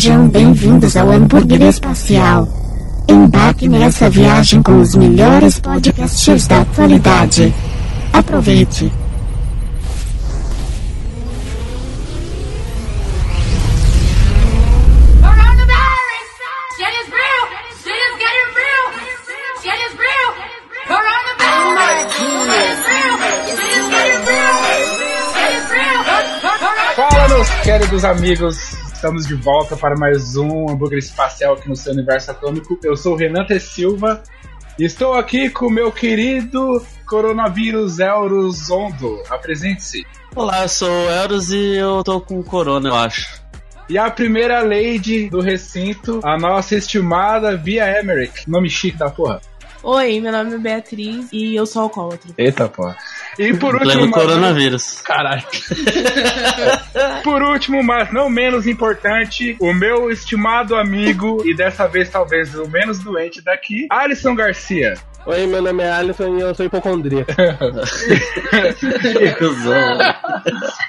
Sejam bem-vindos ao hambúrguer espacial. Embarque nessa viagem com os melhores podcasters da atualidade. Aproveite! Queridos amigos! Estamos de volta para mais um hambúrguer espacial aqui no seu universo atômico. Eu sou o Renan T. Silva e estou aqui com o meu querido coronavírus Euros Ondo. Apresente-se. Olá, eu sou o Eros e eu tô com corona, eu acho. E a primeira lady do recinto, a nossa estimada Via Emmerich. Nome chique da porra. Oi, meu nome é Beatriz e eu sou alcoólatra. Eita porra. E por último, Pleno mas- coronavírus. Caralho. Por último, mas não menos importante, o meu estimado amigo, e dessa vez talvez o menos doente daqui, Alisson Garcia. Oi, meu nome é Alisson e eu sou hipocondríaco.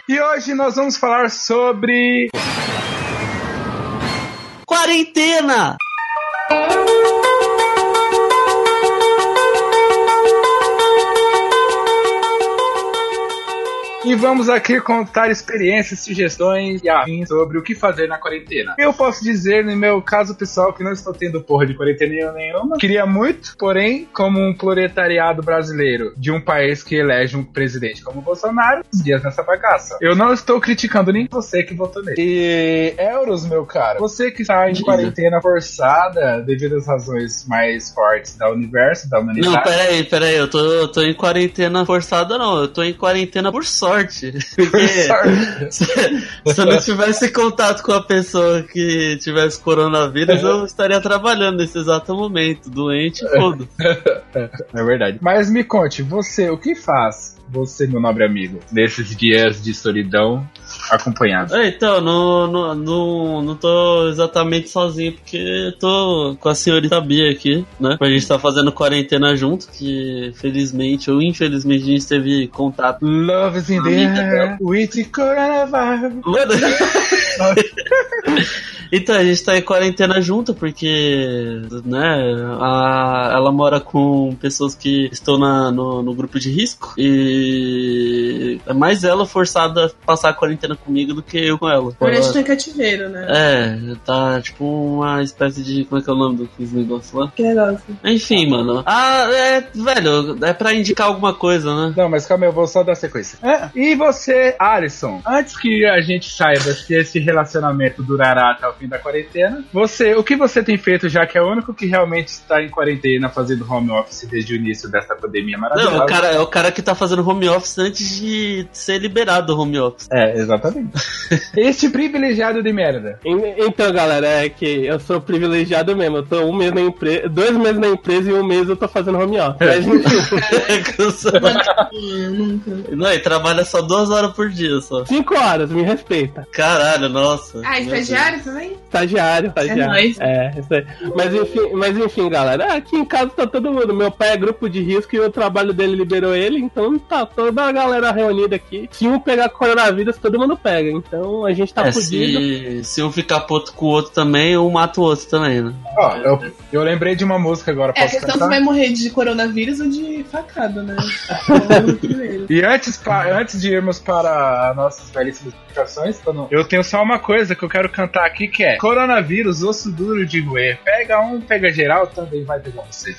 E hoje nós vamos falar sobre. Quarentena! E vamos aqui contar experiências, sugestões e afins sobre o que fazer na quarentena. Eu posso dizer, no meu caso pessoal, que não estou tendo porra de quarentena nenhuma. Queria muito, porém, como um proletariado brasileiro de um país que elege um presidente como o Bolsonaro, os dias nessa bagaça. Eu não estou criticando nem você que votou nele. E Euros, meu cara, você que está em Diga. quarentena forçada devido às razões mais fortes da universo, da humanidade. Não, peraí, peraí, eu tô, eu tô em quarentena forçada não, eu tô em quarentena por sorte. Porque se, se eu não tivesse contato com a pessoa que tivesse coronavírus, eu estaria trabalhando nesse exato momento, doente, foda. É verdade. Mas me conte, você, o que faz, você, meu nobre amigo, nesses dias de solidão acompanhado? É, Então, não, não, não, não tô exatamente sozinho, porque tô com a senhorita Bia aqui, né? A gente tá fazendo quarentena junto, que felizmente ou infelizmente a gente teve contato. Love is in the air with coronavirus. Mano. então, a gente tá em quarentena junto, porque, né, a, ela mora com pessoas que estão na, no, no grupo de risco, e é mais ela forçada a passar a quarentena comigo do que eu com ela. Na verdade, tô em cativeiro, né? É, tá tipo uma espécie de. Como é que é o nome daqueles negócios lá? Que negócio. Enfim, mano. Ah, é, velho, é pra indicar alguma coisa, né? Não, mas calma, eu vou só dar sequência. É, e você, Alisson, antes que a gente saiba se esse relacionamento durará até o fim da quarentena, você, o que você tem feito, já que é o único que realmente está em quarentena fazendo home office desde o início dessa pandemia maravilhosa? Não, o cara, é o cara que tá fazendo home office antes de ser liberado do home office. É, exatamente. Este privilegiado de merda. En- Então, galera, é que eu sou privilegiado mesmo. Eu tô um mês na empresa, dois meses na empresa e um mês eu tô fazendo home office. Mas, enfim, Não, ele trabalha só duas horas por dia só. cinco horas, me respeita. Caralho, nossa. Ah, estagiário também? Estagiário, estagiário. nóis. É, isso aí. Mas enfim, mas enfim, galera, aqui em casa tá todo mundo. Meu pai é grupo de risco e o trabalho dele liberou ele, então tá toda a galera reunida aqui. Se um pegar coronavírus, todo mundo pega. Então a gente tá É, fudido. se, se um ficar puto com o outro também, um mata o outro também, né? Ó, eu, eu lembrei de uma música agora, É, a posso questão cantar? se vai morrer de coronavírus ou de facada, né? Então. E antes, pa- antes de irmos para as nossas belíssimas explicações, pra eu tenho só uma coisa que eu quero cantar aqui que é Coronavírus, osso duro de roer. Pega um, pega geral, também vai pegar você.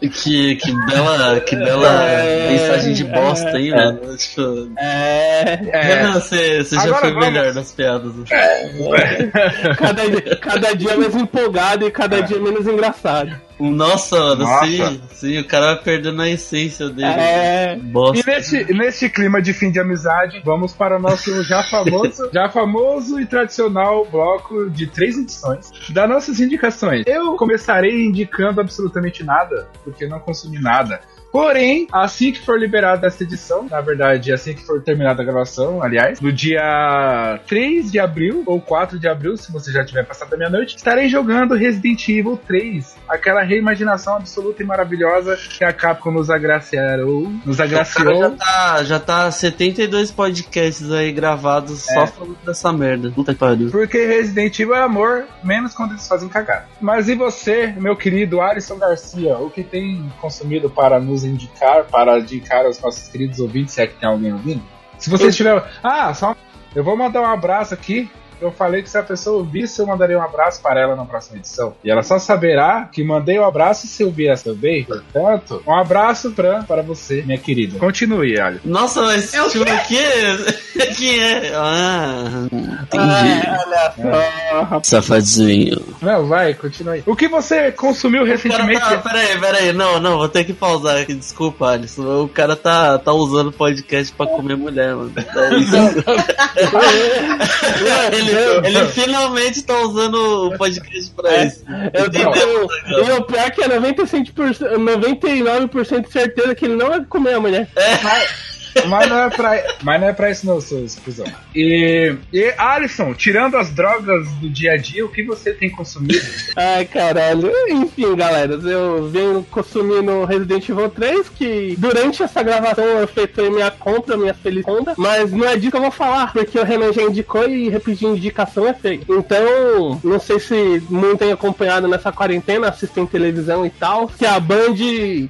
Que, que bela, que bela É, mensagem de bosta, hein, é. mano? Tipo, É. É, você, você já foi vamos. melhor nas piadas. Cada, dia- cada dia mais empolgado e cada dia menos engraçado. Nossa, mano, Nossa. sim, sim, o cara vai perdendo a essência dele. É. E Bosta. neste, neste clima de fim de amizade, vamos para o nosso já famoso, já famoso e tradicional bloco de três edições das nossas indicações. Eu começarei indicando absolutamente nada, porque não consumi nada. Porém, assim que for liberada essa edição, na verdade, assim que for terminada a gravação, aliás, no dia 3 de abril ou 4 de abril, se você já tiver passado da meia-noite, estarei jogando Resident Evil 3, aquela reimaginação absoluta e maravilhosa que a Capcom nos agraciou. Nos cara já agraciou. tá, já tá 72 podcasts aí gravados só É. falando dessa merda. Puta que pariu. Porque Resident Evil é amor, menos quando eles fazem cagar. Mas e você, meu querido Alisson Garcia, o que tem consumido para nos indicar, para indicar aos nossos queridos ouvintes, se é que tem alguém ouvindo? Se você estiver. Ah, só. Eu vou mandar um abraço aqui. Eu falei que se a pessoa ouvisse, eu mandaria um abraço para ela na próxima edição. E ela só saberá que mandei o abraço se ouvir essa também. Portanto, um abraço pra, para você, minha querida. Continue, Alisson. Nossa, mas É o tipo, que é? que é? Ah, entendi. olha só, rapaz. Safadinho. Não, vai, continue. O que você consumiu recentemente? tá, peraí, peraí, não, não, vou ter que pausar aqui, desculpa, Alisson. O cara tá, tá usando podcast pra comer mulher, mano. É isso. ele, ele finalmente tá usando o podcast pra É. isso. Eu tenho. E o pior é que é 95%, 99% de certeza que ele não vai comer a mulher. Mas não é pra, mas não é pra isso não, seu exclusão. E, e Alisson, tirando as drogas do dia a dia, o que você tem consumido? Ai, caralho. Enfim, galera, eu venho consumindo Resident Evil 3, que durante essa gravação eu efetuei minha compra, minha feliz compra, mas não é disso que eu vou falar, porque o Renan já indicou e repetir indicação é feio. Então, não sei se muito tem acompanhado nessa quarentena, assistem televisão e tal, que a Band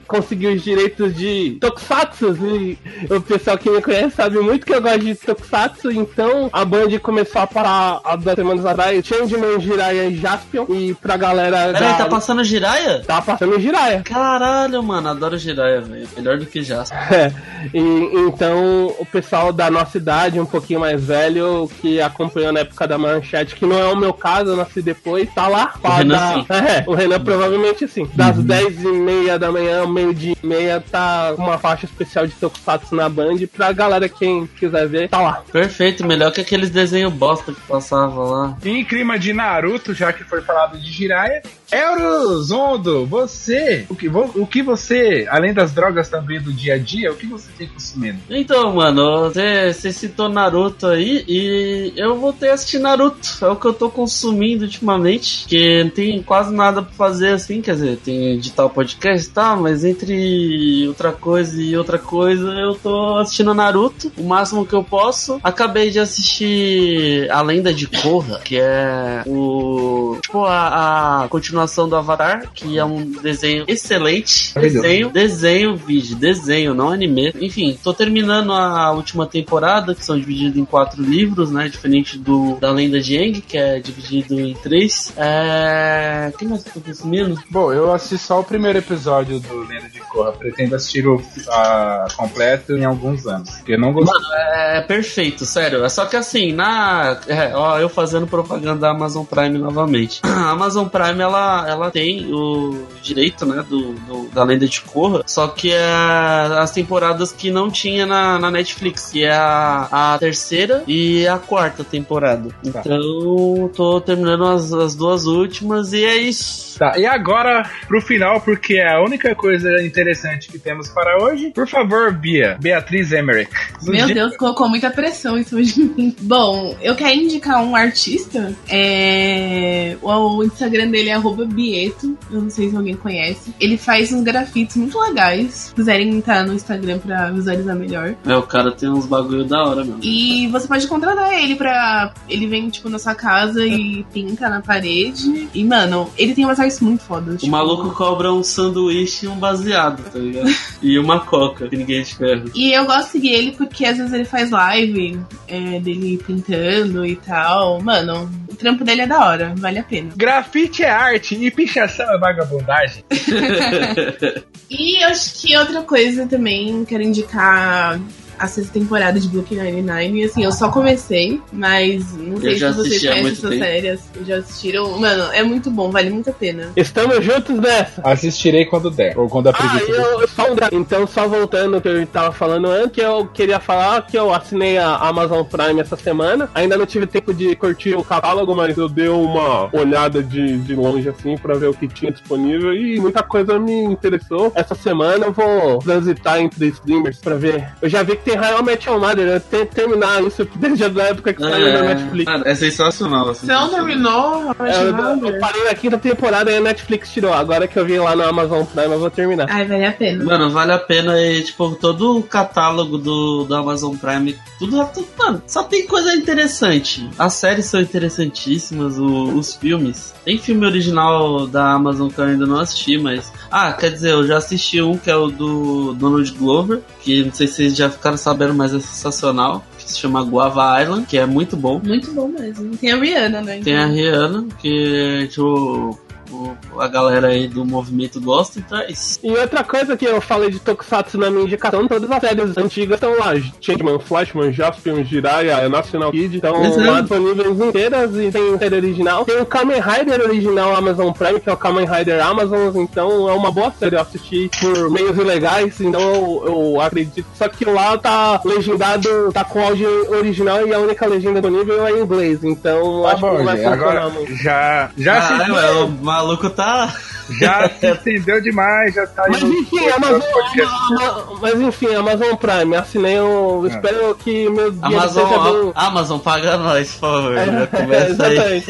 conseguiu os direitos de Tokusatsu, e o pessoal que me conhece sabe muito que eu gosto de Tokusatsu, então a Band começou a parar há duas semanas atrás, Changeman, Jiraiya e Jaspion, e pra galera Peraí, da- tá passando Jiraya? tá passando Jiraiya. Caralho, mano, adoro Jiraya, velho. Melhor do que Jasper. É, e, então o pessoal da nossa idade, um pouquinho mais velho, que acompanhou na época da manchete, que não é o meu caso, eu nasci depois, tá lá. pra Renan dar- sim. É, o Renan provavelmente sim. Das 10 e meia da manhã, meio-dia e meia, tá uma faixa especial de Tokusatsu na Band. Pra galera, quem quiser ver, tá lá. Perfeito, melhor que aqueles desenhos bosta que passavam lá. E em clima de Naruto, já que foi falado de Jiraiya, Eurozondo, você, o que, o que você, além das drogas também do dia a dia, o que você tem consumido? Então, mano, você, citou Naruto aí e eu voltei a assistir Naruto. É o que eu tô consumindo ultimamente. Que não tem quase nada pra fazer assim, quer dizer, tem editar o podcast e tal, mas entre outra coisa e outra coisa eu tô assistindo Naruto o máximo que eu posso. Acabei de assistir A Lenda de Korra, que é o. Tipo, a, a continuação do Avatar, que é um desenho excelente. Desenho, desenho, vídeo, desenho, não anime. Enfim, tô terminando a última temporada, que são divididos em quatro livros, né? Diferente do da Lenda de Aang, que é dividido em três. É. Quem mais que eu tô consumindo? Bom, eu assisti só o primeiro episódio do Lenda de Korra, pretendo assistir o a, completo em alguns anos, porque eu não gostei. É perfeito, sério. É só que assim, na. é, ó, eu fazendo propaganda da Amazon Prime novamente. A Amazon Prime ela, ela tem o direito, né, do, do- da lenda de Korra, só que é as temporadas que não tinha na, na Netflix, que é a, a terceira e a quarta temporada. Tá. Então, tô terminando as, as duas últimas e é isso. Tá, e agora pro final, porque é a única coisa interessante que temos para hoje. Por favor, Bia, Beatriz Emmerich. Meu diga- Deus, colocou muita pressão em cima de mim. Bom, eu quero indicar um artista. É... O Instagram dele é Bieto. Eu não sei se alguém conhece. Ele faz uns grafites muito legais. Se quiserem entrar no Instagram pra visualizar melhor. É, o cara tem uns bagulho da hora mesmo. E você pode contratar ele pra. Ele vem, tipo, na sua casa e pinta na parede. E, mano, ele tem umas artes muito fodas. O tipo- maluco cobra um sanduíche e um baseado, tá ligado? e uma coca, que ninguém te ferra. E eu gosto de seguir ele porque às vezes ele faz live é, dele pintando e tal. Mano, o trampo dele é da hora, vale a pena. Grafite é arte e pichação é vagabundagem. E acho que outra coisa também, quero indicar a sexta temporada de Brooklyn Nine-Nine. Assim, eu só comecei, mas não sei se vocês conhecem essas tempo. séries. Já assistiram? Mano, é muito bom, vale muito a pena. Estamos juntos nessa. Assistirei quando der, ou quando a Ah, preguiça. eu, só um então, só voltando ao que eu tava falando antes, eu queria falar que eu assinei a Amazon Prime essa semana. Ainda não tive tempo de curtir o catálogo, mas eu dei uma olhada de, de longe assim pra ver o que tinha disponível e muita coisa me interessou. Essa semana eu vou transitar entre streamers pra ver. Eu já vi que tem How I Met Your Mother, eu tenho que terminar isso desde a época que saiu na Netflix. Cara, é sensacional. Você não terminou? É, eu, eu parei na quinta temporada e a Netflix tirou. Agora que eu vi lá no Amazon Prime, eu vou terminar. Ai, vale a pena. Mano, vale a pena e, tipo, todo o catálogo do, do Amazon Prime, tudo, tudo- mano, só tem coisa interessante. As séries são interessantíssimas, o- os filmes. Tem filme original da Amazon que eu ainda não assisti, mas. Ah, quer dizer, eu já assisti um que é o do Donald Glover, que não sei se vocês já ficaram sabendo, mas é sensacional. Que se chama Guava Island, que é muito bom. Muito bom mesmo. Tem a Rihanna, né? Tem a Rihanna, que tipo, o- a galera aí do movimento gosta, então é isso. E outra coisa que eu falei de Tokusatsu na minha indicação, todas as séries antigas estão lá. Changeman, Flashman, Jaspion, Jiraiya, National Kid, estão lá disponíveis inteiras e tem série original. Tem o Kamen Rider original Amazon Prime, que é o Kamen Rider Amazon, então é uma boa série. Eu assisti por meios ilegais, então eu, eu acredito. Só que lá tá legendado, tá com áudio original e a única legenda disponível é em inglês, então Tá acho que bom, não vai gente. funcionar Agora muito. já, já, se, Caralho, é, o maluco tá. já se estendeu demais, já tá Mas enfim, Amazon, podcast. Ama- mas enfim, Amazon Prime, assinei, eu É. espero que meu dia Amazon, seja bem... Amazon, paga nós, por favor. É, já começa aí.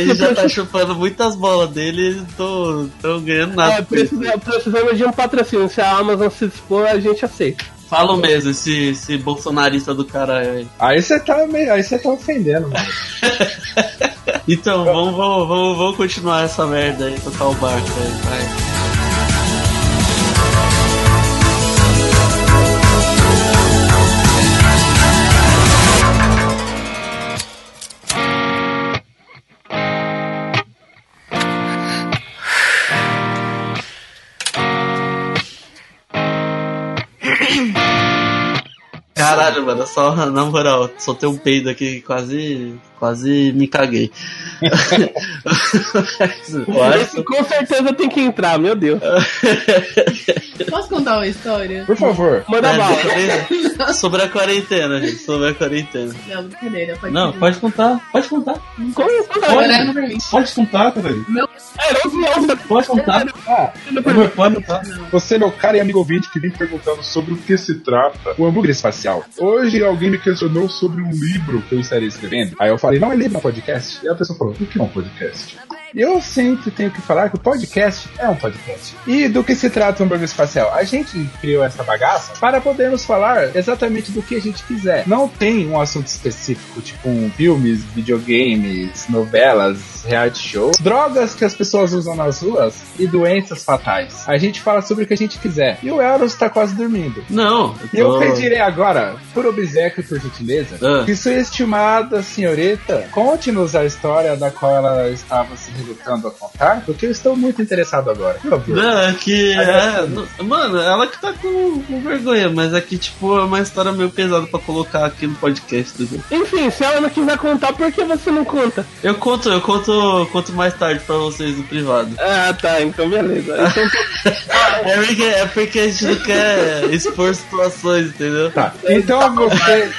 ele já tá chupando muitas bolas dele e tô, tô ganhando nada. É, precisa- precisamos de um patrocínio. Se a Amazon se dispor, a gente aceita. Falo mesmo, esse, esse bolsonarista do caralho aí. Aí você tá, meio- aí você tá ofendendo, mano. Então, vamos, vamos, vamos, vamos continuar essa merda aí, tocar o barco aí, vai. Caralho, mano, só na moral, soltei um peido aqui, quase, quase me caguei. Esse com certeza tem que entrar, meu Deus. Posso contar uma história? Por favor. Manda É, bala. sobre- sobre a quarentena, gente, sobre a quarentena. Não, brincadeira. Pode Não, pode contar, pode contar. Como- Agora não permite. Pode contar, Catarina. É, não, não, Pode contar. Ah, Pode contar. Você, meu cara e amigo ouvinte, que vem perguntando sobre o que se trata o hambúrguer espacial. Hoje alguém me questionou sobre um livro que eu estaria escrevendo. Aí eu falei, não é livro, é podcast. E a pessoa falou, o que é um podcast? Eu sempre tenho que falar que o podcast é um podcast. E do que se trata o hambúrguer espacial? A gente criou essa bagaça para podermos falar exatamente do que a gente quiser. Não tem um assunto específico, tipo um filmes, videogames, novelas, reality shows, drogas que as pessoas usam nas ruas e doenças fatais. A gente fala sobre o que a gente quiser. E o Eros tá quase dormindo. Não, E eu tô- pedirei agora, por obsequio e por gentileza, Ah. que sua estimada senhorita conte-nos a história da qual ela estava se relutando a contar, porque eu estou muito interessado agora. Não, é que. É, não- mano, ela que tá com, com vergonha, mas é que, tipo, é uma história meio pesada pra colocar aqui no podcast, entendeu? Enfim, se ela não quiser contar, por que você não conta? Eu conto, eu conto, conto mais tarde pra vocês no privado. Ah, tá, então beleza. Então, É porque, é porque a gente não quer expor situações, entendeu? Tá. Então você.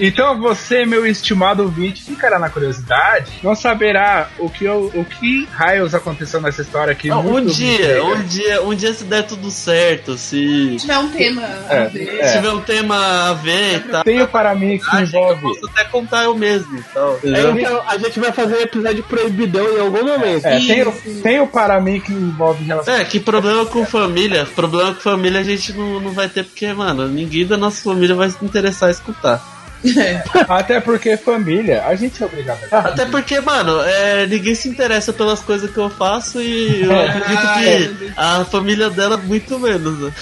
Então você, meu estimado ouvinte, ficará na curiosidade, não saberá o que, eu, o que raios aconteceu nessa história aqui. Não, um dia, um dia, um dia se der tudo certo, se Se tiver um tema É, a ver. é. tiver um tema a ver e tal. Tenho para mim que Eu envolve. posso até contar eu mesmo e tal. é, então, a gente vai fazer um episódio proibidão em algum momento. É, tenho, tenho para mim que envolve relação. É, que problema com família. Problema com família a gente não, não vai ter, porque, mano, ninguém da nossa família vai se interessar em escutar. Até porque família, a gente é obrigado a Até porque, mano, é, ninguém se interessa pelas coisas que eu faço e eu É. acredito que a família dela muito menos. Né?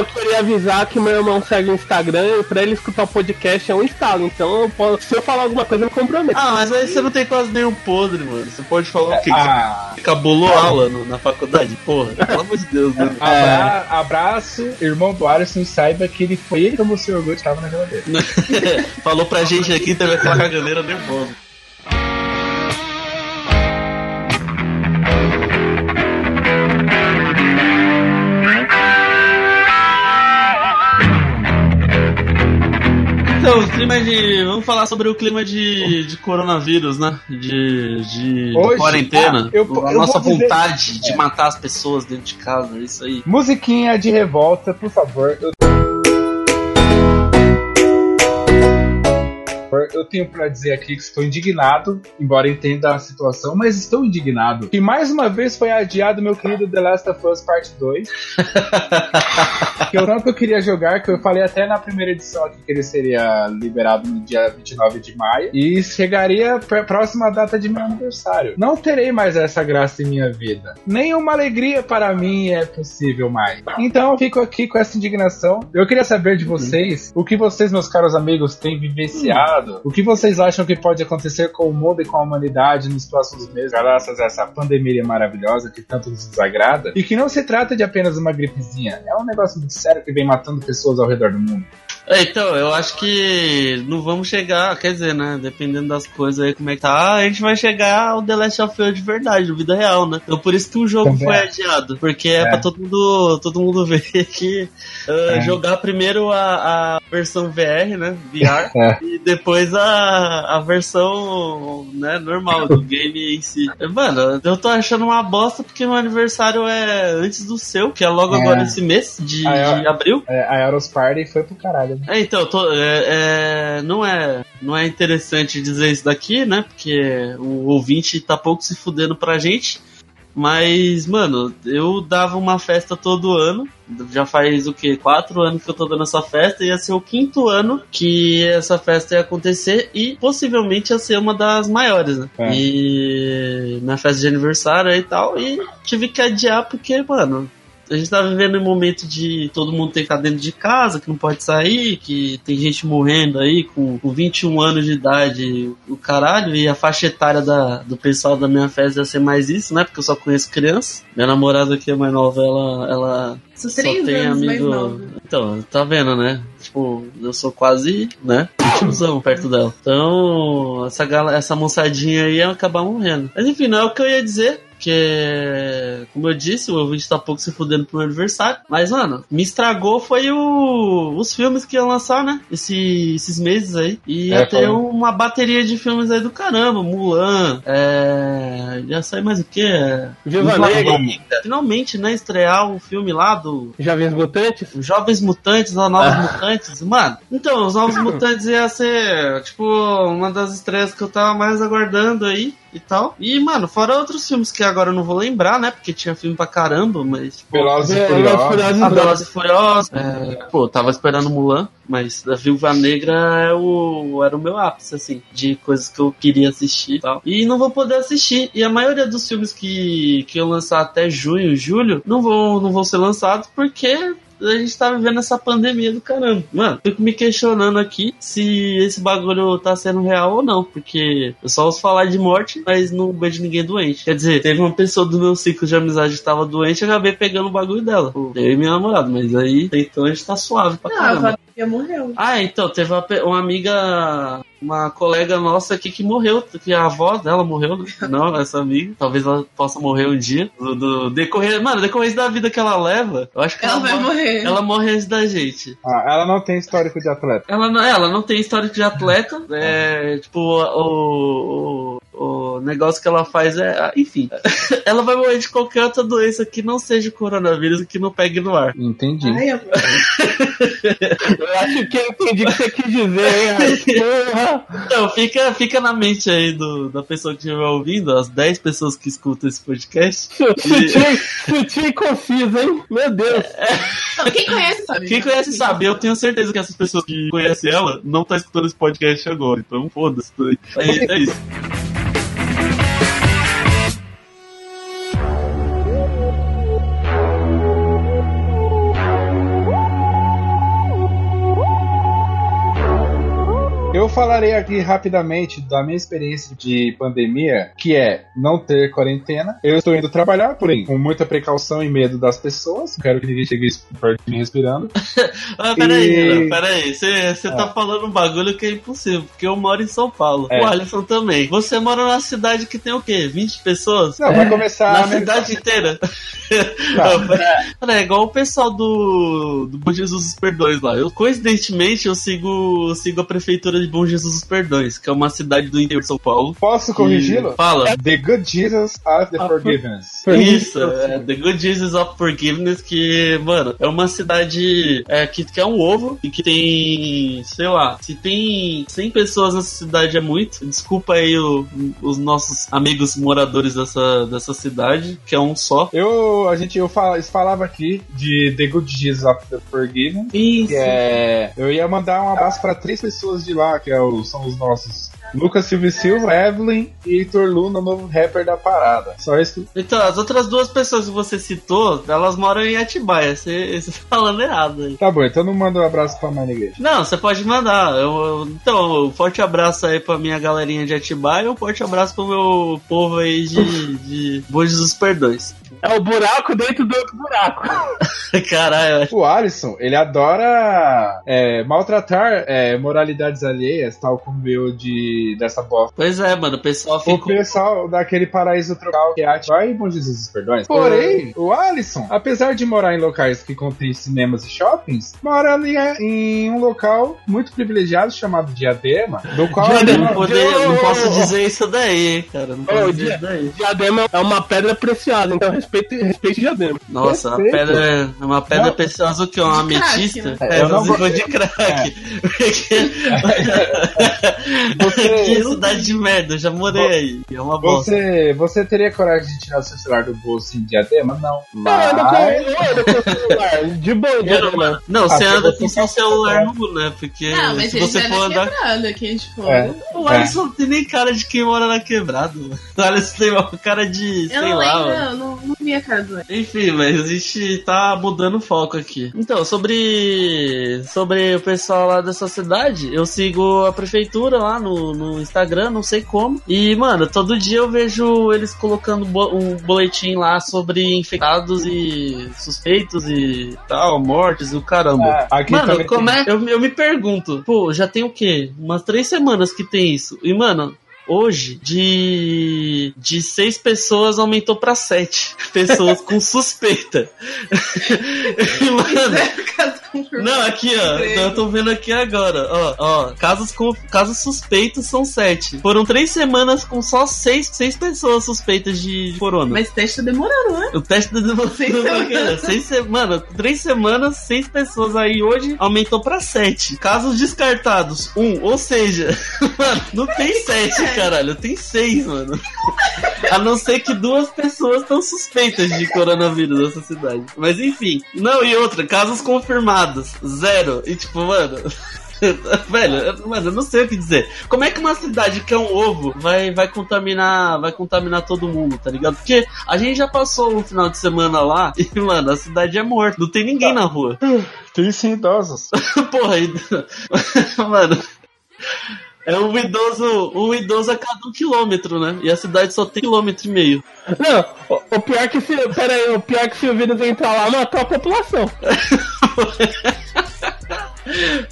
Eu queria avisar que meu irmão segue o Instagram e pra ele escutar o podcast é um instalo. Então, eu posso- se eu falar alguma coisa, eu me comprometo. Ah, mas aí você não tem quase nenhum podre, mano. Você pode falar o quê? Ah, Que cabulou aula no- na faculdade? Porra, pelo amor de Deus, né? abra- abraço, irmão do Alisson, saiba que ele foi ele como o seu orgulho estava na geladeira. Falou pra gente aqui, teve aquela caganeira nervosa. Então, clima de. Vamos falar sobre o clima de, de coronavírus, né? De, de, de Hoje, quarentena. ah, eu- a eu nossa vou dizer- vontade de matar as pessoas dentro de casa, é isso aí. Musiquinha de revolta, por favor. Eu- Eu tenho pra dizer aqui que estou indignado, embora entenda a situação, mas estou indignado. Que mais uma vez foi adiado meu querido The Last of Us Part 2. que eu tanto queria jogar, que eu falei até na primeira edição aqui que ele seria liberado no dia 29 de maio. E chegaria pra próxima data de meu aniversário. Não terei mais essa graça em minha vida. Nenhuma alegria para mim é possível mais. Então eu fico aqui com essa indignação. Eu queria saber de vocês o que vocês, meus caros amigos, têm vivenciado. O que vocês acham que pode acontecer com o mundo e com a humanidade nos próximos meses, graças a essa pandemia maravilhosa que tanto nos desagrada. E que não se trata de apenas uma gripezinha. É um negócio muito sério que vem matando pessoas ao redor do mundo. É, Então, eu acho que não vamos chegar, quer dizer, né? Dependendo das coisas aí, como é que tá, a gente vai chegar ao The Last of Us de verdade, vida real, né? Então por isso que o jogo Também foi acho. adiado. Porque é, É. pra todo mundo, todo mundo ver que uh, É. jogar primeiro a, a versão VR, né? VR, É. e depois a, a versão né, normal do game em si. Mano, eu tô achando uma bosta porque meu aniversário é antes do seu, que é logo É. agora esse mês de, é. de abril. É, a Eros Party foi pro caralho. É, então, tô- é, é, não, é, não é interessante dizer isso daqui, né? Porque o ouvinte tá pouco se fudendo pra gente. Mas, mano, eu dava uma festa todo ano. Já faz o quê? Quatro anos que eu tô dando essa festa. Ia ser o quinto ano que essa festa ia acontecer. E possivelmente ia ser uma das maiores, né? É. E na festa de aniversário e tal. E tive que adiar porque, mano, a gente tá vivendo um momento de todo mundo ter que ficar dentro de casa, que não pode sair, que tem gente morrendo aí com, com 21 anos de idade, o caralho, e a faixa etária da, do pessoal da minha festa ia ser mais isso, né? Porque eu só conheço criança. Minha namorada que é mais nova, ela, ela Sou só tem amigo. Então, tá vendo, né? Tipo, eu sou quase, né? Tiozão perto dela. Então, essa, gala, essa moçadinha aí ia acabar morrendo. Mas enfim, não é o que eu ia dizer. Porque, como eu disse, o ouvinte tá pouco se fudendo pro meu aniversário. Mas, mano, me estragou foi o, os filmes que iam lançar, né? Esse, esses meses aí. E ia É, ter foi. uma bateria de filmes aí do caramba. Mulan, é. Ia sair mais o quê? É, Viva Negra. Finalmente, né? Estrear o filme lá do Jovens Mutantes? Jovens Mutantes ou Novos Mutantes. Mano, então, os Novos Mutantes ia ser, tipo, uma das estreias que eu tava mais aguardando aí e tal. E, mano, fora outros filmes que agora eu não vou lembrar, né? Porque tinha filme pra caramba, mas. Tipo, Velozes e Furiosos. A. Velozes e Furiosos. É, pô, eu tava esperando Mulan, mas a Viúva Negra é o, era o meu ápice, assim, de coisas que eu queria assistir e tal. E não vou poder assistir. E a maioria dos filmes que, que eu lançar até junho, julho, não vão, não vão ser lançados porque a gente tá vivendo essa pandemia do caramba. Mano, fico me questionando aqui se esse bagulho tá sendo real ou não, porque eu só ouço falar de morte, mas não vejo ninguém doente. Quer dizer, teve uma pessoa do meu ciclo de amizade que tava doente e acabei pegando o bagulho dela. Eu e minha namorada, mas aí, então a gente tá suave pra Não, caramba. Valéria morreu. Ah, então, teve uma, uma amiga, uma colega nossa aqui que morreu, que a avó dela morreu, né? Não, essa amiga. Talvez ela possa morrer um dia. Do, do decorrer, mano, decorrer da vida que ela leva, eu acho que Ela vai morrer. Ela morre antes da gente. Ah, ela não tem histórico de atleta. Ela não, ela não tem histórico de atleta. É, tipo, o, o, o negócio que ela faz é. ah, Enfim. ela vai morrer de qualquer outra doença que não seja o coronavírus e que não pegue no ar. Entendi. Ai, amor. Eu acho que eu entendi o que você quis dizer, hein? Então, fica, fica na mente aí do, da pessoa que estiver ouvindo, as 10 pessoas que escutam esse podcast. Sutil, e conciso, hein? Meu Deus! Não, quem conhece sabe. Quem conhece sabe, eu tenho certeza que essas pessoas que conhecem ela não tá escutando esse podcast agora, então foda-se. É, é isso. Falarei aqui rapidamente da minha experiência de pandemia, que é não ter quarentena. Eu estou indo trabalhar, porém, com muita precaução e medo das pessoas. Não quero que ninguém chegue perto de mim respirando. Ah, peraí, E- peraí. Você tá falando um bagulho que é impossível, porque eu moro em São Paulo. É. O Alisson também. Você mora numa cidade que tem o quê? 20 pessoas? Não, vai começar Na a cidade inteira. Mano, é igual o pessoal do, do Bom Jesus dos Perdões lá. Eu, coincidentemente, eu sigo, sigo a prefeitura de Bom Jesus dos Perdões, que é uma cidade do interior de São Paulo. Posso corrigi-lo? Fala. The Good Jesus of the Ah, Forgiveness. Isso, é The Good Jesus of Forgiveness, que, mano, é uma cidade é, que, que é um ovo e que tem, sei lá, se tem 100 pessoas nessa cidade é muito. Desculpa aí o- os nossos amigos moradores dessa, dessa cidade, que é um só. Eu, a gente, eu fala- falava aqui de The Good Jesus of the Forgiven. Isso. Que é, eu ia mandar um abraço pra três pessoas de lá, que é o- são os nossos Lucas Silva e Silva, Evelyn e Heitor Luna, novo rapper da parada. Só isso. Então, as outras duas pessoas que você citou, elas moram em Atibaia. Você você tá falando errado aí. Tá bom, então não manda um abraço pra mais ninguém. Não, você pode mandar. Eu, eu- então, um forte abraço aí pra minha galerinha de Atibaia e um forte abraço pro meu povo aí de, de Bom Jesus Perdões. É o buraco dentro do outro buraco. Caralho, O Alisson, ele adora é, maltratar é, moralidades alheias, tal como eu de dessa bosta. pois é, mano, o pessoal O fica. pessoal daquele paraíso tropical que é Atibaia e Bom Jesus Perdões. Porém, o Alisson, apesar de morar em locais que contêm cinemas e shoppings, mora ali é, em um local muito privilegiado chamado Diadema, do qual Diadema. Não, poder- não posso dizer isso daí, hein, cara. Não posso Ô, dizer dia- isso daí. Diadema é uma pedra preciosa, então respeite, respeite Diadema. Nossa, a pedra é uma pedra Não. preciosa o que? Uma De crack, ametista? né? É, Eu não vou- de crack. Você- que cidade de merda, eu já morei aí. É uma bosta. Você, você teria coragem de tirar seu celular do bolso em Diadema? Não. Ah, Mas... eu ando com o celular, de boa, não, Diadema. Não, Ah, você se anda com seu celular nu, né? Porque Não, mas se você for é andar. quebrado aqui, a gente for. É. O Alisson não tem nem cara de quem mora na quebrada. O Alisson tem uma cara de. Eu sei não lá, lembro, mano. eu não, não vi a cara do Enfim, mas a gente tá mudando o foco aqui. Então, sobre sobre o pessoal lá dessa cidade, eu sigo a prefeitura lá no, no Instagram, não sei como. E, mano, todo dia eu vejo eles colocando bo- um boletim lá sobre infectados e suspeitos e tal, mortes e o caramba. Ah, aqui Mano, como tem- é? Eu, eu me pergunto, pô, já tem o quê? Umas três semanas que tem isso. E, mano, hoje, de, de seis pessoas aumentou pra sete pessoas com suspeita. mano, caso confirmado. não, aqui, ó. Eu tô vendo aqui agora. Ó, ó. Casos, com, casos suspeitos são sete. Foram três semanas com só seis, seis pessoas suspeitas de, de corona. Mas teste tá demorando, né? O teste da Seis semanas. seis se... Mano, três semanas, seis pessoas aí hoje aumentou pra sete. Casos descartados, um. Ou seja, mano, não tem sete, caralho. Tem seis, mano. A não ser que duas pessoas estão suspeitas de coronavírus nessa cidade. Mas enfim. Não, e outra, casos confirmados. Zero. E tipo, mano. Velho, mano, eu não sei o que dizer. Como é que uma cidade que é um ovo vai, vai contaminar, vai contaminar todo mundo, tá ligado? Porque a gente já passou um final de semana lá e, mano, a cidade é morta, não tem ninguém na rua. Tem sim idosos. Porra, mano. É um idoso, um idoso a cada um quilômetro, né? E a cidade só tem quilômetro e meio. Não, o, o pior que se. Pera aí, o pior que se o vírus entrar lá, matou a população.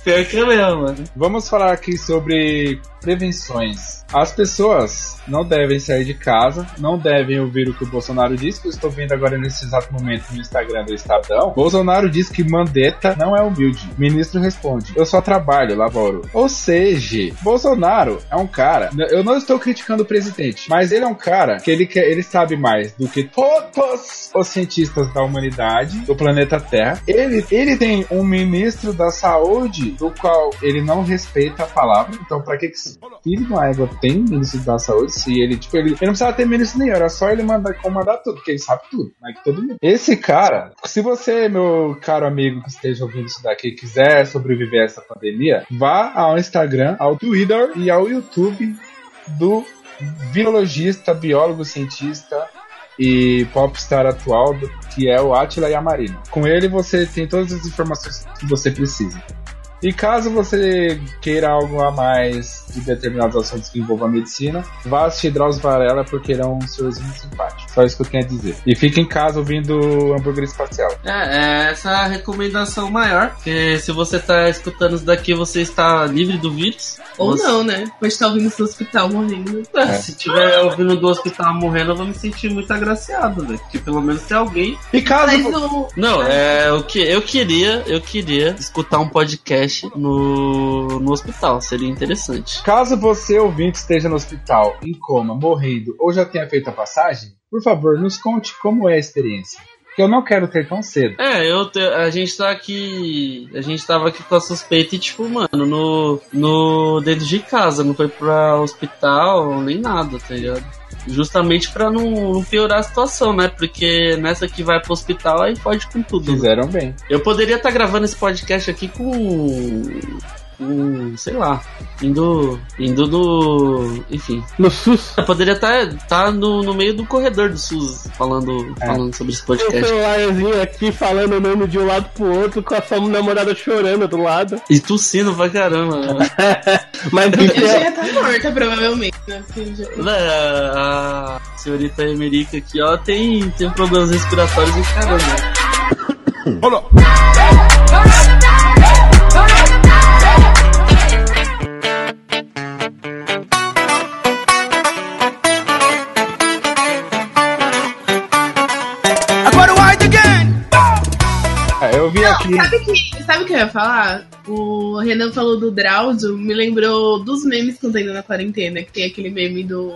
Pior que é mesmo, mano. Vamos falar aqui sobre prevenções. As pessoas não devem sair de casa, não devem ouvir o que o Bolsonaro diz, que eu estou vendo agora nesse exato momento no Instagram do Estadão. Bolsonaro diz que Mandetta não é humilde. Ministro responde: Eu só trabalho, laboro. Ou seja, Bolsonaro é um cara. Eu não estou criticando o presidente, mas ele é um cara que ele, quer, ele sabe mais do que todos os cientistas da humanidade, do planeta Terra. Ele, ele tem um ministro da saúde do qual ele não respeita a palavra. Então, pra que que filho de uma égua tem ministro da saúde se ele, tipo, ele, ele não precisava ter ministro nenhum, era só ele mandar comandar tudo, porque ele sabe tudo, que todo mundo. Esse cara, se você, meu caro amigo que esteja ouvindo isso daqui, quiser sobreviver a essa pandemia, vá ao Instagram, ao Twitter e ao YouTube do virologista, biólogo, cientista e popstar atual, que é o Atila Yamarino. Com ele você tem todas as informações que você precisa. E caso você queira algo a mais de determinados assuntos que envolvam a medicina, vá assistir Drauzio Varela porque ele é um senhorzinho simpático. Só isso que eu tenho a dizer. E fique em casa ouvindo Hambúrguer Espacial. É, é essa a recomendação maior. Porque se você tá escutando isso daqui, você está livre do vírus. Ou Você- não, né? Pode estar ouvindo no hospital morrendo. É, Se tiver ouvindo do hospital morrendo, eu vou me sentir muito agraciado, velho. Porque pelo menos tem alguém. E caso. Mas o. Não, é o que eu queria, eu queria escutar um podcast no, no hospital, seria interessante. Caso você, ouvinte, esteja no hospital, em coma, morrendo ou já tenha feito a passagem, por favor, nos conte como é a experiência. Que eu não quero ter tão cedo. É, eu te- a gente tá aqui. A gente tava aqui com a suspeita e, tipo, mano, no, no dentro de casa, não foi pra hospital nem nada, tá ligado? Justamente pra não, não piorar a situação, né? Porque nessa que vai pro hospital aí pode com tudo. né? Fizeram bem. Eu poderia estar gravando esse podcast aqui com. Com. sei lá. Indo. indo no. enfim. No SUS. Eu poderia estar no, no meio do corredor do SUS falando, É. falando sobre esse Um podcast. celularzinho aqui falando o nome de um lado pro outro com a sua namorada chorando do lado. E tossindo pra caramba. né? Mas o Ele que já é, ia estar morta, provavelmente. Né? Porque já- Né, a, senhorita Emerica aqui, ó, tem, tem problemas respiratórios e caramba. É, aqui. Sabe que, sabe o que eu ia falar? O Renan falou do Drauzio, me lembrou dos memes que estão tendo na quarentena, que tem aquele meme do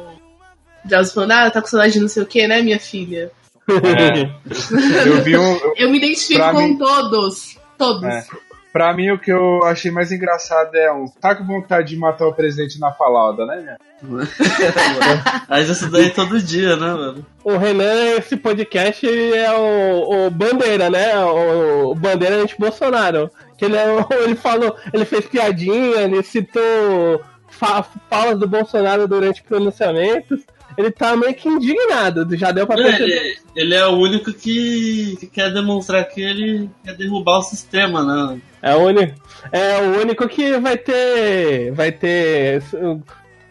Drauzio falando, ah, tá com saudade de não sei o que, né, minha filha? É, eu vi um. eu- Eu me identifico com mim- todos. Todos. É. Pra mim, o que eu achei mais engraçado é um. Tá com vontade de matar o presidente na falauda, né, minha? Mas isso daí todo dia, né, mano? o Renan, esse podcast, ele é o, o Bandeira, né? O, o Bandeira anti-Bolsonaro. Que ele, é, o- ele falou, ele fez piadinha, ele citou fa- falas do Bolsonaro durante pronunciamentos. Ele tá meio que indignado, já deu pra perceber. Ele, ele é o único que, que quer demonstrar que ele quer derrubar o sistema, né? É o único, é o único que vai ter. Vai ter.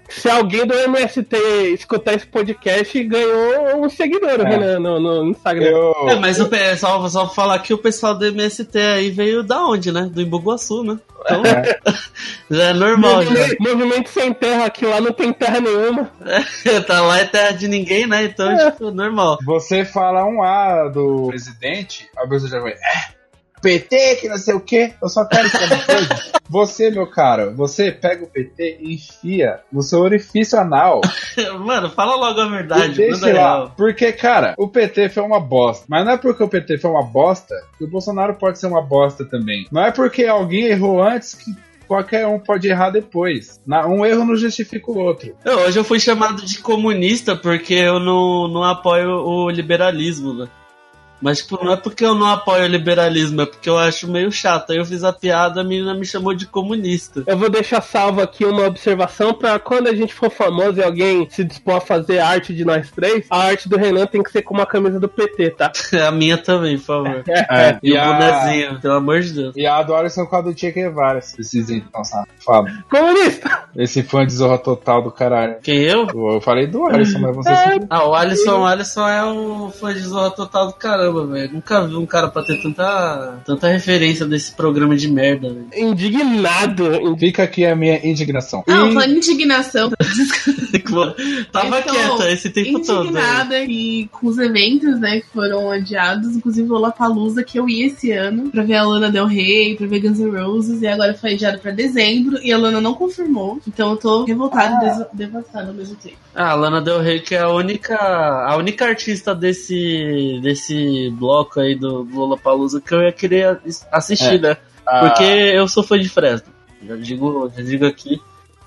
Se alguém do MST escutar esse podcast, ganhou um seguidor, É. Renan, no, no Instagram. Eu. É, mas o pessoal, só pra falar que o pessoal do MST aí veio da onde, né? Do Imbuguaçu, né? Então, já é normal, já. Movimento, movimento sem terra, aqui lá não tem terra nenhuma. tá lá é terra de ninguém, né? Então, É. tipo, normal. Você fala um A do presidente, a pessoa já vai. É, PT, que não sei o quê. Eu só quero saber uma coisa. Você, meu cara, você pega o PT e enfia no seu orifício anal. Mano, fala logo a verdade, deixa lá. Porque, cara, o PT foi uma bosta. Mas não é porque o PT foi uma bosta que o Bolsonaro pode ser uma bosta também. Não é porque alguém errou antes que qualquer um pode errar depois. Um erro não justifica o outro. Eu, hoje eu fui chamado de comunista porque eu não, não apoio o liberalismo, né? Mas, tipo, não é porque eu não apoio o liberalismo, é porque eu acho meio chato. Aí eu fiz a piada, a menina me chamou de comunista. Eu vou deixar salvo aqui uma observação pra quando a gente for famoso e alguém se dispor a fazer arte de nós três, a arte do Renan tem que ser com uma camisa do PT, tá? A minha também, por favor. É, E, e, o a, bonezinho, pelo amor de Deus. e a do Alisson com a do Che Guevara. Se vocês então, safado. Comunista! Esse fã de zorra total do caralho. Quem eu? Eu falei do Alisson, mas você sempre Ah, o Alisson, o Alisson é um fã de Zorra Total do caramba, velho. Nunca vi um cara pra ter tanta, tanta referência desse programa de merda, velho. Indignado. indi- Fica aqui a minha indignação. Não, E- falando indignação, Tava tô quieta esse tempo todo. velho. indignada e com os eventos, né, que foram adiados, inclusive o Lollapalooza, que eu ia esse ano pra ver a Lana Del Rey, pra ver Guns N' Roses, e agora foi adiado pra dezembro, e a Lana não confirmou, então eu tô revoltada e des- devastada ao mesmo tempo. Ah, a Lana Del Rey, que é a única, a única artista desse, desse bloco aí do Lollapalooza que eu ia querer as- assistir, né? Ah, Porque eu sou fã de Fresno. Já digo, já digo aqui.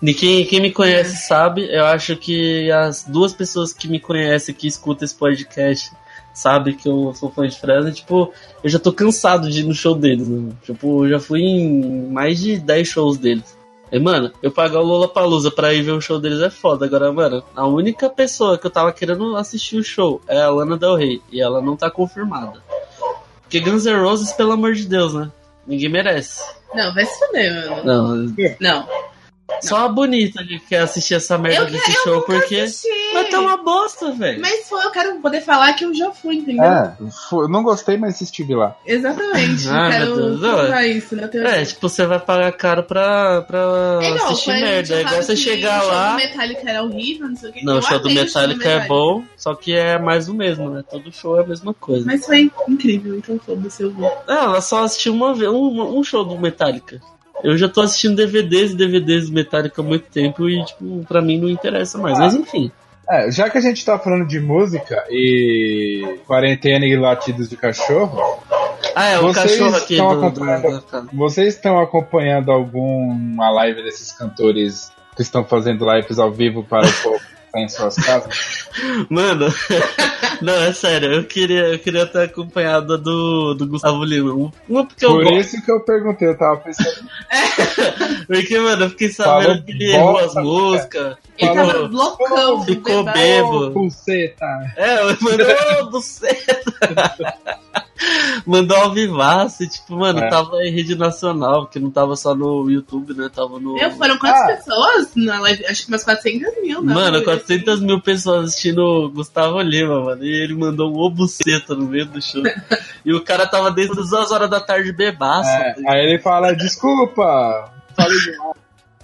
E quem, quem me conhece sabe, eu acho que as duas pessoas que me conhecem, que escutam esse podcast, sabem que eu sou fã de Fresno. e, Tipo, eu já tô cansado de ir no show deles, né? Tipo, eu já fui em mais de 10 shows deles. E, mano, eu pagar o Lollapalooza pra ir ver o show deles é foda. Agora, mano, a única pessoa que eu tava querendo assistir o show é a Lana Del Rey. E ela não tá confirmada. Porque Guns N' Roses, pelo amor de Deus, né? Ninguém merece. Não, vai se fuder, mano. Não, Não. Só a bonita que quer assistir essa merda Eu, desse eu show, nunca porque. assisti. Mas tá uma bosta, velho. Mas foi, eu quero poder falar que eu já fui, entendeu? É, foi- não gostei, mas estive lá. Exatamente. Ah, eu meu Deus, quero olha. usar isso na teoria. É, tipo, você vai pagar caro pra, pra É igual, assistir merda. É igual você chegar o show lá. do Metallica era horrível, não sei o que. Não, eu o show do Metallica é bom, só que é mais o mesmo, né? Todo show é a mesma coisa. Mas foi incrível, então foda-se, eu vou. Ah, ela só assistiu uma vez, um, um show do Metallica. Eu já tô assistindo DVDs e DVDs do Metallica há muito tempo e, tipo, pra mim não interessa mais. Mas enfim. É, já que a gente tá falando de música e quarentena e latidos de cachorro, Ah, é, o cachorro aqui estão do, do, acompanhando- casa. vocês estão acompanhando alguma live desses cantores que estão fazendo lives ao vivo para o povo está em suas casas? Mano, não, é sério, eu queria, eu queria ter acompanhado a do, do Gustavo Lima. Um- Uma porque eu Por gosto. isso que eu perguntei, eu tava pensando. Porque, mano, eu fiquei Falou sabendo que ele errou as músicas. Ele Falou- tava loucão. Ficou bebo. Pulseta! É, mandou do céu. Mandou ao vivaço, e, tipo, mano, É. tava em rede nacional, que não tava só no YouTube, né? Tava no. Meu, foram quantas Ah. pessoas na live? Acho que umas 400 mil, né? Mano, 400 mil pessoas assistindo o Gustavo Lima, mano. E ele mandou um obuceta no meio do show. e o cara tava desde as 2 horas da tarde bebaço. É, aí ele fala, desculpa! Falei demais.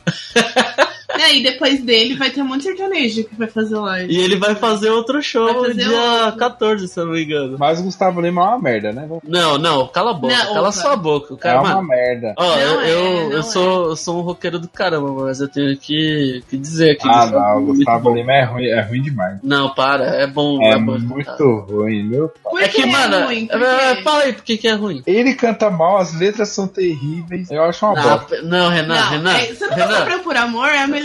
E aí, depois dele vai ter um monte de sertanejo que vai fazer live. E ele vai fazer outro show fazer dia outro. 14, se eu não me engano. Mas o Gustavo Lima é uma merda, né? Não, não, cala a boca, Não, cala opa. sua boca. O É cara, uma mano, merda. Ó, eu, é, eu, eu, sou, eu sou um roqueiro do caramba, mas eu tenho que, que dizer aqui. Ah, não, o é muito Gustavo bom. Lima é ruim, é ruim demais. Não, para, é bom. É bom muito escutar. ruim, meu pai. Por É que, mano, ruim? Por é, fala aí por que que é ruim. Ele canta mal, as letras são terríveis. Eu acho uma Não, bosta. não, Renan, Não, Renan. é, você não Renan. por amor, é a melhor.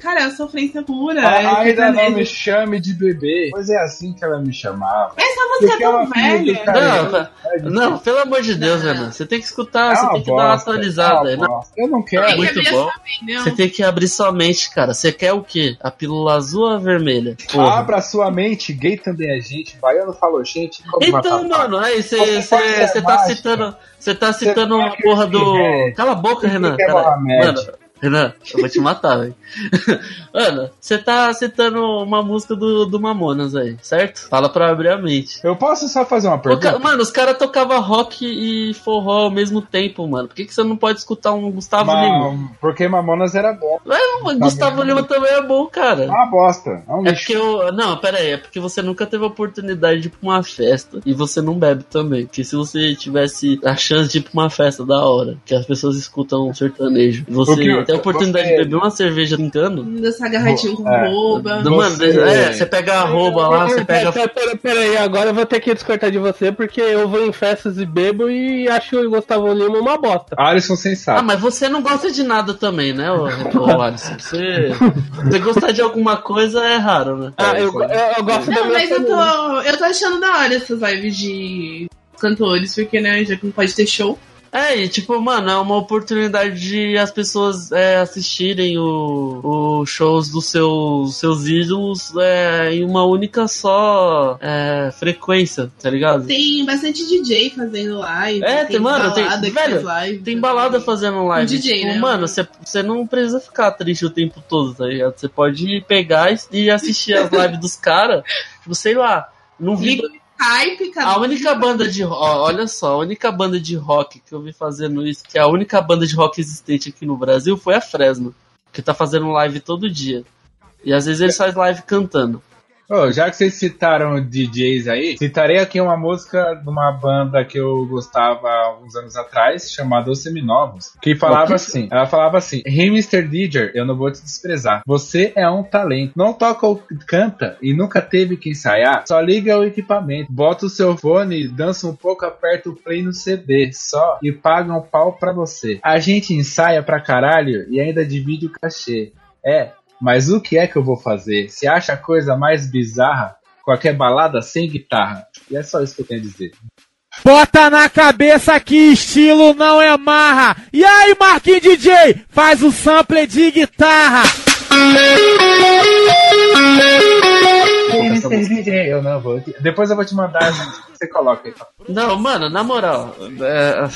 Cara, é sofrência pura. Ah, é ainda não me chame de bebê. Pois é assim que ela me chamava. Essa música é Porque tão ela filha do velha. cara- Não, pa- não, pelo amor de Deus, Não. Renan. Você tem que escutar, É você tem que dar uma bosta, atualizada. é uma Renan. bosta. Eu não quero. É Tem que muito bom. não. Você tem que abrir sua mente, cara. Você quer o quê? A pílula azul ou a vermelha? Porra. Abra sua mente, gay também é gente, baiano falou gente. Então, mano, aí você tá mágica? citando. Você tá citando uma porra do. Cala a boca, Renan. cara. Mano, Renan, eu vou te matar, velho. Mano, você tá citando uma música do, do Mamonas aí, certo? Fala pra abrir a mente. Eu posso só fazer uma O ca- pergunta? Mano, os caras tocavam rock e forró ao mesmo tempo, mano. Por que, que você não pode escutar um Gustavo Lima? Ma- Porque Mamonas era bom. Mas, Gustavo Lima também é bom, cara. É uma bosta. É um É porque eu. Não, pera aí, é porque você nunca teve a oportunidade de ir pra uma festa e você não bebe também. Porque se você tivesse a chance de ir pra uma festa da hora, que as pessoas escutam um sertanejo, você Porque a oportunidade você- de beber uma cerveja brincando. Dessa garratinha com É. rouba. Mano, Você- é, você pega a rouba lá, você pega. Pera, pera, pera aí, agora eu vou ter que discordar de você, porque eu vou em festas e bebo e acho o Gustavo Lima uma bosta. Alisson Ah, sensato. mas você não gosta de nada também, né, ô, ô Alisson? Você, você gostar de alguma coisa é raro, né? Ah, eu, eu, eu gosto da Não, minha mas eu tô, eu tô achando da hora essas lives de cantores, porque, né, já que não pode ter show. É, e tipo, mano, é uma oportunidade de as pessoas é, assistirem o, o shows dos seus, seus ídolos é, em uma única só é, frequência, tá ligado? Tem bastante DJ fazendo live. É, tem- mano, tem- balada que velho, live Tem também. balada fazendo live. Um DJ, tipo, né? Mano, você não precisa ficar triste o tempo todo, tá ligado? Você pode pegar e, e assistir as lives dos caras, tipo, sei lá, não vi. Skype, cada A única banda de rock, olha só, a única banda de rock que eu vi fazendo isso, que é a única banda de rock existente aqui no Brasil, foi a Fresno, que tá fazendo live todo dia. E às vezes eles fazem live cantando. Ô, já que vocês citaram DJs aí, citarei aqui uma música de uma banda que eu gostava há uns anos atrás, chamada Os Seminovos, que falava assim, ela falava assim, Hey Mr. DJ, eu não vou te desprezar, você é um talento, não toca ou canta e nunca teve que ensaiar, só liga o equipamento, bota o seu fone, dança um pouco, aperta o play no CD, só, e paga um pau pra você. A gente ensaia pra caralho e ainda divide o cachê. É, mas o que é que eu vou fazer? Se acha a coisa mais bizarra, qualquer balada sem guitarra. E é só isso que eu tenho a dizer. Bota na cabeça que estilo não é marra. E aí, Marquinhos DJ, faz o sample de guitarra. Eu não vou. Depois eu vou te mandar, você coloca aí. Não, mano, na moral, é,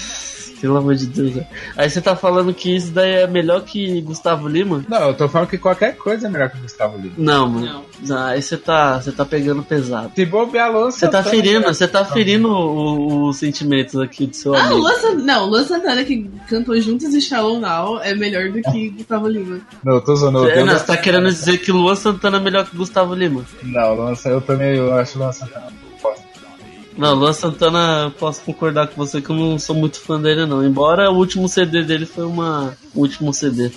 Pelo amor de Deus. né? Aí você tá falando que isso daí é melhor que Gustavo Lima? Não, eu tô falando que qualquer coisa é melhor que o Gustavo Lima. Não, mano. Não. Aí você tá, você tá pegando pesado. Se bobear, Luan Você tá ferindo, você tá ferindo os sentimentos aqui do seu Ah, o amigo. Luan Santana, não, Luan Santana que cantou Juntos e Shallow Now é melhor do que Gustavo Lima. Não, eu tô zoando. É, não, você tá querendo dizer que Luan Santana é melhor que Gustavo Lima? não, Luan, eu também eu acho o Luan Santana. Não, Luan Santana, eu posso concordar com você que eu não sou muito fã dele, não. Embora o último CD dele foi uma. O último CD.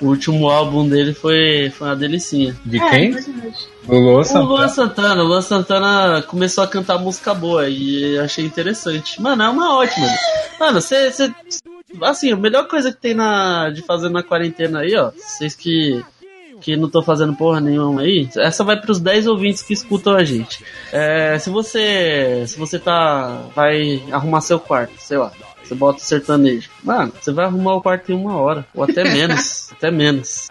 O último álbum dele foi, foi uma delicinha. De É, quem? verdade. O Luan O Santana. Luan Santana, o Luan Santana começou a cantar música boa e achei interessante. Mano, é uma ótima. Mano, você. você- Assim, a melhor coisa que tem na, de fazer na quarentena aí, ó. Vocês que. Que não tô fazendo porra nenhuma aí. Essa vai pros 10 ouvintes que escutam a gente. É, se você. Se você tá. Vai arrumar seu quarto, sei lá. Você bota o sertanejo. Mano, você vai arrumar o quarto em uma hora. Ou até menos. até menos.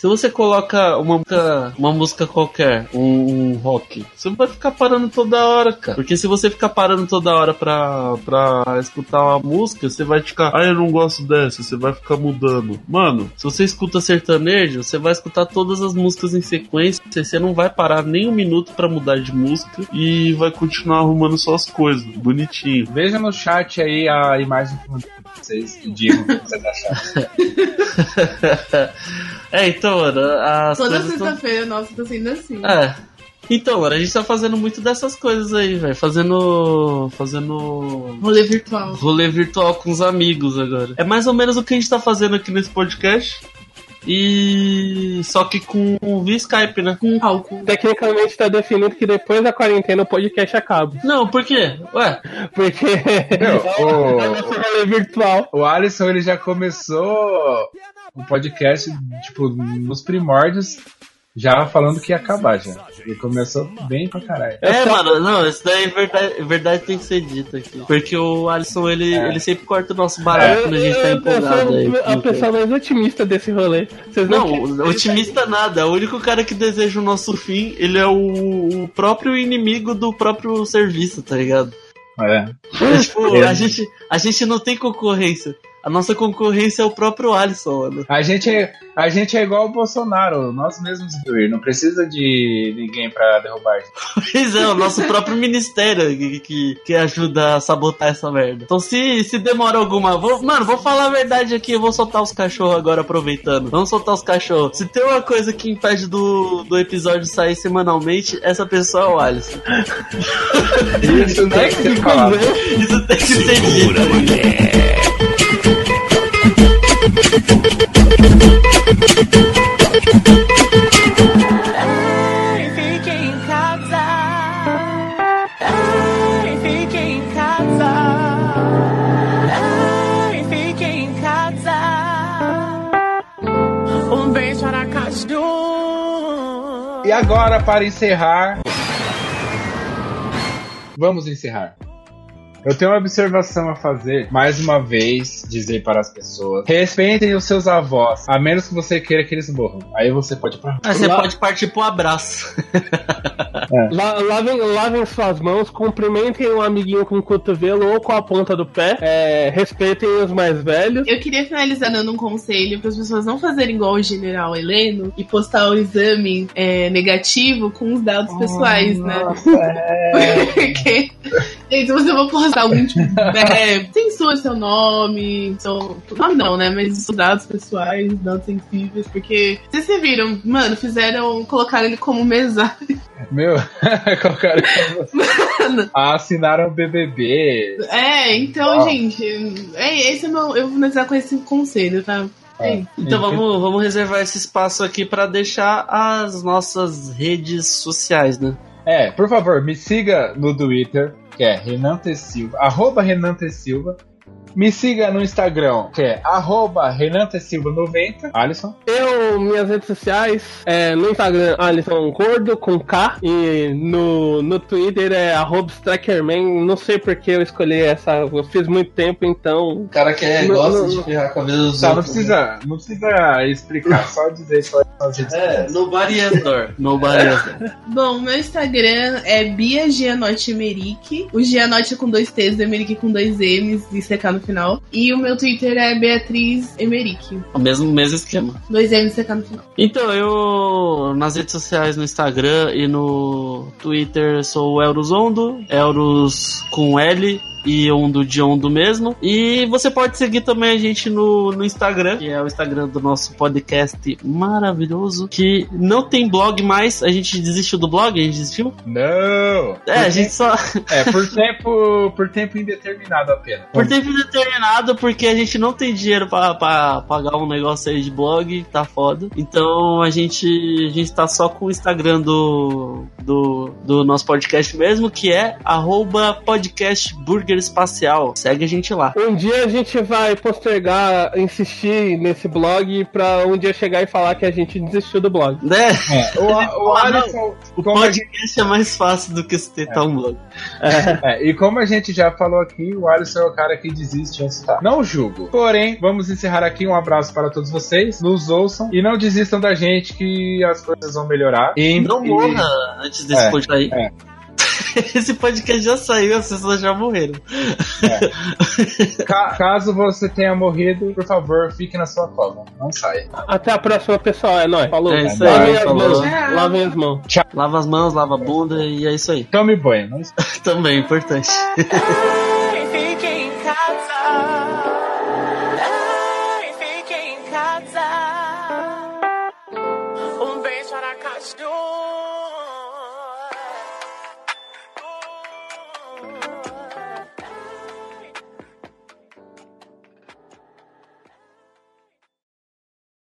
Se você coloca uma música, uma música qualquer, um, um rock, você vai ficar parando toda hora, cara. Porque se você ficar parando toda hora pra, pra escutar uma música, você vai ficar, ah, eu não gosto dessa, você vai ficar mudando. Mano, se você escuta sertanejo, você vai escutar todas as músicas em sequência, você não vai parar nem um minuto pra mudar de música e vai continuar arrumando só as coisas, bonitinho. Veja no chat aí a imagem que vocês digam o que vocês acharam. é, então, mano, as Toda coisas tão- sexta-feira, nossa, tá sendo assim. É. Então, mano, a gente tá fazendo muito dessas coisas aí, velho. Fazendo. Fazendo. Rolê virtual. Rolê virtual com os amigos agora. É mais ou menos o que a gente tá fazendo aqui nesse podcast. E. Só que com via Skype, né? Com álcool. Tecnicamente tá definido que depois da quarentena o podcast acaba. Não, por quê? Ué, Porque Meu, o- é virtual. O Alisson ele já começou o podcast, tipo, nos primórdios, já falando que ia acabar já. Ele começou bem pra caralho. É, mano, não, isso daí é verdade, verdade tem que ser dito aqui. Porque o Alisson, ele, É. ele sempre corta o nosso barato quando a gente tá Eu- eu empolgado aí. sou a pessoa mais otimista desse rolê. Vocês não, Não, otimista nada. O único cara que deseja o nosso fim, ele é o, o próprio inimigo do próprio serviço, tá ligado? É. É, tipo, É. a gente, a gente não tem concorrência. A nossa concorrência é o próprio Alisson, mano. A gente, é, a gente é igual o Bolsonaro, nós mesmos doer, não precisa de ninguém pra derrubar a gente. Pois é, o nosso próprio ministério que, que, que ajuda a sabotar essa merda. Então se, se demora alguma. Vou, mano, vou falar a verdade aqui, eu vou soltar os cachorros agora aproveitando. Vamos soltar os cachorros. Se tem uma coisa que impede do, do episódio sair semanalmente, essa pessoa é o Alisson. Isso tem que ser falado. Isso tem que ser dito. Para encerrar. Vamos encerrar. Eu tenho uma observação a fazer, mais uma vez, dizer para as pessoas: respeitem os seus avós, a menos que você queira que eles morram. Aí você pode ir pra Aí você Lá- pode partir pro abraço. La- lavem, lavem suas mãos, cumprimentem um amiguinho com o cotovelo ou com a ponta do pé. É, respeitem os mais velhos. Eu queria finalizar dando um conselho para as pessoas não fazerem igual o general Heleno e postar o exame é, negativo com os dados pessoais, né? Porque, gente, se você for postar algum tipo, é, censura seu nome, seu nome não, né? Mas os dados pessoais, dados sensíveis, porque vocês se viram, mano, fizeram, colocaram ele como mesário. Meu, colocaram. Assinaram o BBB. É, então, Ah. gente, é, esse é meu, eu vou finalizar com esse conselho, tá? É. Então vamos, vamos reservar esse espaço aqui pra deixar as nossas redes sociais, né? É, por favor, me siga no Twitter, que é Renan T. Silva, arroba Renan T. Silva. Me siga no Instagram, que é arroba Renan T. Silva 90. Alisson. Eu minhas redes sociais, é, no Instagram, Alisson Gordo, com K, e no, no Twitter é arroba Strackerman, não sei porque eu escolhi essa, eu fiz muito tempo, então... O cara que é, Não, gosta não, de ferrar com a vida dos Tá, não outros. precisa, não precisa explicar, só dizer só É, nobody has door. Nobody door. Bom, meu Instagram é Bia Gianotti Emerick. O Gianotti é com dois T's, o Emerick com dois M's e CK no final. E o meu Twitter é Beatriz Emerick. O mesmo, mesmo esquema. Dois M's e CK no final. Então, eu nas redes sociais, no Instagram e no Twitter sou o Eurozondo, Euros com L e Ondo de Ondo mesmo. E você pode seguir também a gente no, no Instagram, que é o Instagram do nosso podcast maravilhoso, que não tem blog mais, a gente desistiu do blog, a gente desistiu? Não! É, a gente só... É, por tempo, por tempo indeterminado apenas. Por tempo determinado, porque a gente não tem dinheiro pra, pra pagar um negócio aí de blog, tá foda. Então a gente, a gente tá só com o Instagram do, do, do nosso podcast mesmo, que é arroba podcast Burger Espacial. Segue a gente lá. Um dia a gente vai postergar, insistir nesse blog pra um dia chegar e falar que a gente desistiu do blog. Né? É, o, o Ah. Alisson, O a gente, podcast é mais fácil do que sustentar um blog. é, e como a gente já falou aqui, o Alisson é o cara que desiste antes de tá. Não julgo. Porém, vamos encerrar aqui. Um abraço para todos vocês. Nos ouçam e não desistam da gente que as coisas vão melhorar. E, Não e- morra antes desse É, podcast aí. é. Esse podcast já saiu, as pessoas já morreram. Ca- caso você tenha morrido, por favor, fique na sua cova. Não saia. Até a próxima, pessoal. É nóis. Falou. É isso aí, Lavem as falou. mãos. Tchau. Lavem as mãos. Lava as mãos, lava a bunda e é isso aí. Tome banho. Também é importante.